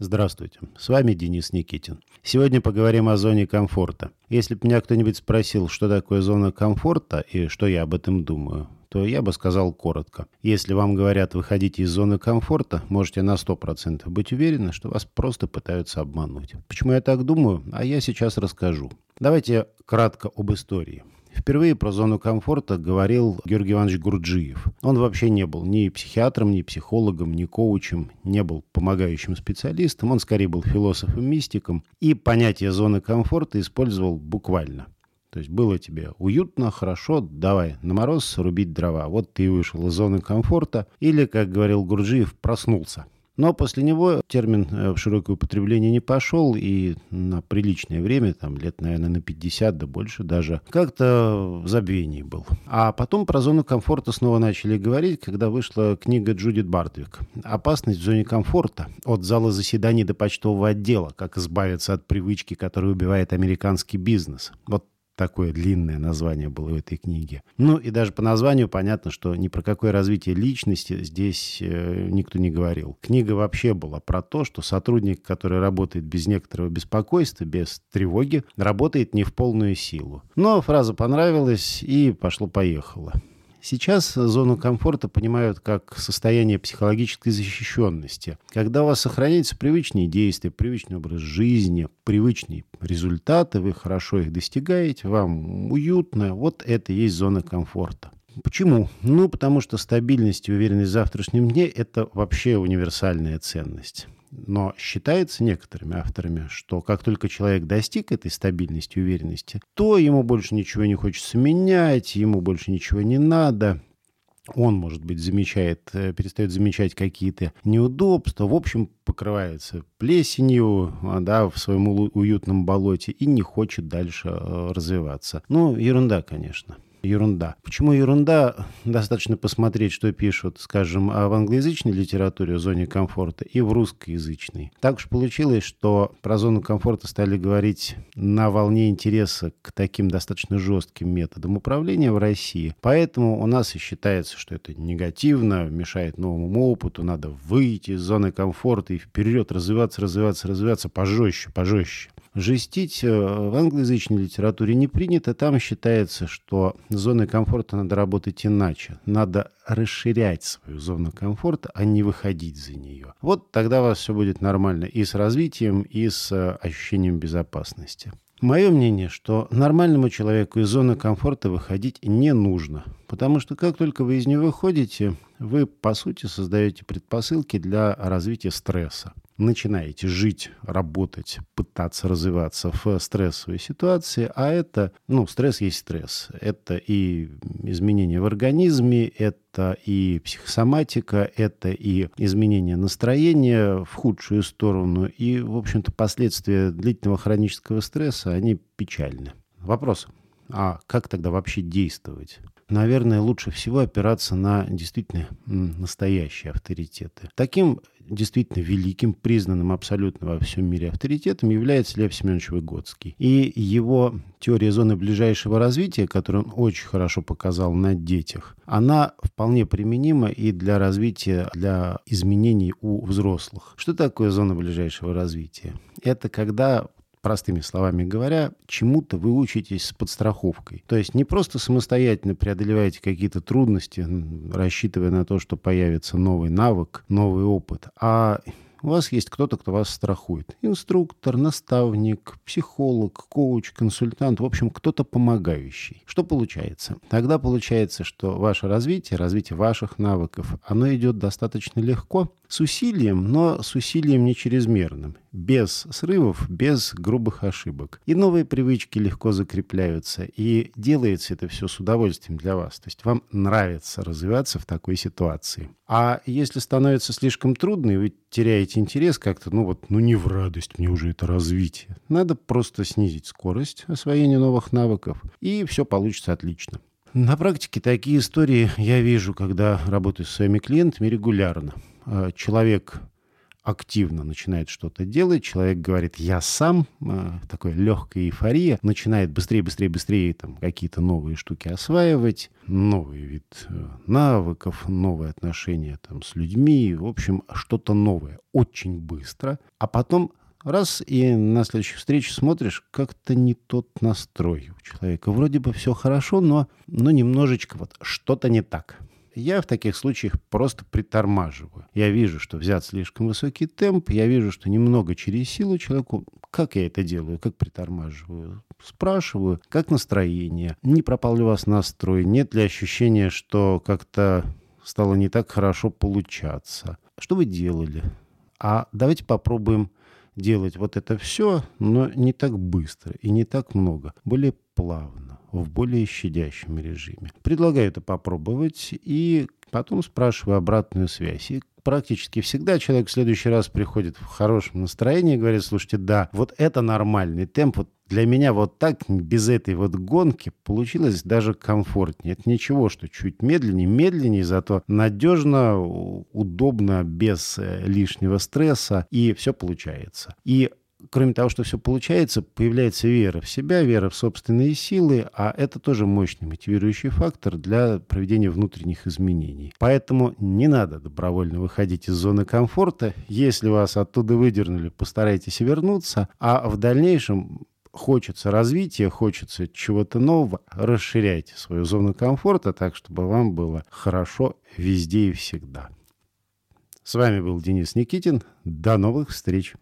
Здравствуйте, с вами Денис Никитин. Сегодня поговорим о зоне комфорта. Если бы меня кто-нибудь спросил, что такое зона комфорта и что я об этом думаю, то я бы сказал коротко. Если вам говорят выходите из зоны комфорта, можете на 100% быть уверены, что вас просто пытаются обмануть. Почему я так думаю? А я сейчас расскажу. Давайте кратко об истории. Впервые про зону комфорта говорил Георгий Иванович Гурджиев. Он вообще не был ни психиатром, ни психологом, ни коучем, не был помогающим специалистом, он скорее был философом-мистиком и понятие зоны комфорта использовал буквально. То есть было тебе уютно, хорошо, давай на мороз рубить дрова. Вот ты вышел из зоны комфорта или, как говорил Гурджиев, проснулся. Но после него термин э, в широкое употребление не пошел, и на приличное время, там лет, наверное, на 50, да больше даже, как-то в забвении был. А потом про зону комфорта снова начали говорить, когда вышла книга Джудит Бартвик «Опасность в зоне комфорта. От зала заседаний до почтового отдела. Как избавиться от привычки, которая убивает американский бизнес». Вот Такое длинное название было в этой книге. Ну и даже по названию понятно, что ни про какое развитие личности здесь э, никто не говорил. Книга вообще была про то, что сотрудник, который работает без некоторого беспокойства, без тревоги, работает не в полную силу. Но фраза понравилась и пошло-поехало. Сейчас зону комфорта понимают как состояние психологической защищенности, когда у вас сохраняются привычные действия, привычный образ жизни, привычные результаты, вы хорошо их достигаете, вам уютно, вот это и есть зона комфорта. Почему? Ну, потому что стабильность и уверенность в завтрашнем дне – это вообще универсальная ценность. Но считается некоторыми авторами, что как только человек достиг этой стабильности и уверенности, то ему больше ничего не хочется менять, ему больше ничего не надо. Он, может быть, замечает, э, перестает замечать какие-то неудобства, в общем, покрывается плесенью а, да, в своем уютном болоте и не хочет дальше э, развиваться. Ну, ерунда, конечно ерунда. Почему ерунда? Достаточно посмотреть, что пишут, скажем, в англоязычной литературе о зоне комфорта и в русскоязычной. Так уж получилось, что про зону комфорта стали говорить на волне интереса к таким достаточно жестким методам управления в России. Поэтому у нас и считается, что это негативно, мешает новому опыту, надо выйти из зоны комфорта и вперед развиваться, развиваться, развиваться пожестче, пожестче. Жестить э, в англоязычной литературе не принято. Там считается, что зоной комфорта надо работать иначе. Надо расширять свою зону комфорта, а не выходить за нее. Вот тогда у вас все будет нормально и с развитием, и с э, ощущением безопасности. Мое мнение, что нормальному человеку из зоны комфорта выходить не нужно. Потому что как только вы из нее выходите, вы, по сути, создаете предпосылки для развития стресса начинаете жить, работать, пытаться развиваться в стрессовой ситуации, а это, ну, стресс есть стресс. Это и изменения в организме, это и психосоматика, это и изменение настроения в худшую сторону. И, в общем-то, последствия длительного хронического стресса, они печальны. Вопрос, а как тогда вообще действовать? Наверное, лучше всего опираться на действительно настоящие авторитеты. Таким действительно великим, признанным абсолютно во всем мире авторитетом является Лев Семенович Выгодский. И его теория зоны ближайшего развития, которую он очень хорошо показал на детях, она вполне применима и для развития, для изменений у взрослых. Что такое зона ближайшего развития? Это когда простыми словами говоря, чему-то вы учитесь с подстраховкой. То есть не просто самостоятельно преодолеваете какие-то трудности, рассчитывая на то, что появится новый навык, новый опыт, а у вас есть кто-то, кто вас страхует. Инструктор, наставник, психолог, коуч, консультант, в общем, кто-то помогающий. Что получается? Тогда получается, что ваше развитие, развитие ваших навыков, оно идет достаточно легко, с усилием, но с усилием не чрезмерным, без срывов, без грубых ошибок. И новые привычки легко закрепляются, и делается это все с удовольствием для вас. То есть вам нравится развиваться в такой ситуации. А если становится слишком трудно, и вы теряете интерес как-то, ну вот, ну не в радость мне уже это развитие. Надо просто снизить скорость освоения новых навыков, и все получится отлично. На практике такие истории я вижу, когда работаю с своими клиентами регулярно. Э, человек активно начинает что-то делать, человек говорит «я сам», э, такой легкая эйфория, начинает быстрее, быстрее, быстрее там какие-то новые штуки осваивать, новый вид э, навыков, новые отношения там с людьми, в общем, что-то новое, очень быстро, а потом раз и на следующей встрече смотришь, как-то не тот настрой у человека. Вроде бы все хорошо, но, но немножечко вот что-то не так. Я в таких случаях просто притормаживаю. Я вижу, что взят слишком высокий темп, я вижу, что немного через силу человеку. Как я это делаю? Как притормаживаю? Спрашиваю, как настроение? Не пропал ли у вас настрой? Нет ли ощущения, что как-то стало не так хорошо получаться? Что вы делали? А давайте попробуем делать вот это все, но не так быстро и не так много. Более плавно в более щадящем режиме. Предлагаю это попробовать и потом спрашиваю обратную связь. И практически всегда человек в следующий раз приходит в хорошем настроении и говорит, слушайте, да, вот это нормальный темп, вот для меня вот так, без этой вот гонки, получилось даже комфортнее. Это ничего, что чуть медленнее, медленнее, зато надежно, удобно, без э, лишнего стресса, и все получается. И кроме того, что все получается, появляется вера в себя, вера в собственные силы, а это тоже мощный мотивирующий фактор для проведения внутренних изменений. Поэтому не надо добровольно выходить из зоны комфорта. Если вас оттуда выдернули, постарайтесь вернуться, а в дальнейшем хочется развития, хочется чего-то нового, расширяйте свою зону комфорта так, чтобы вам было хорошо везде и всегда. С вами был Денис Никитин. До новых встреч!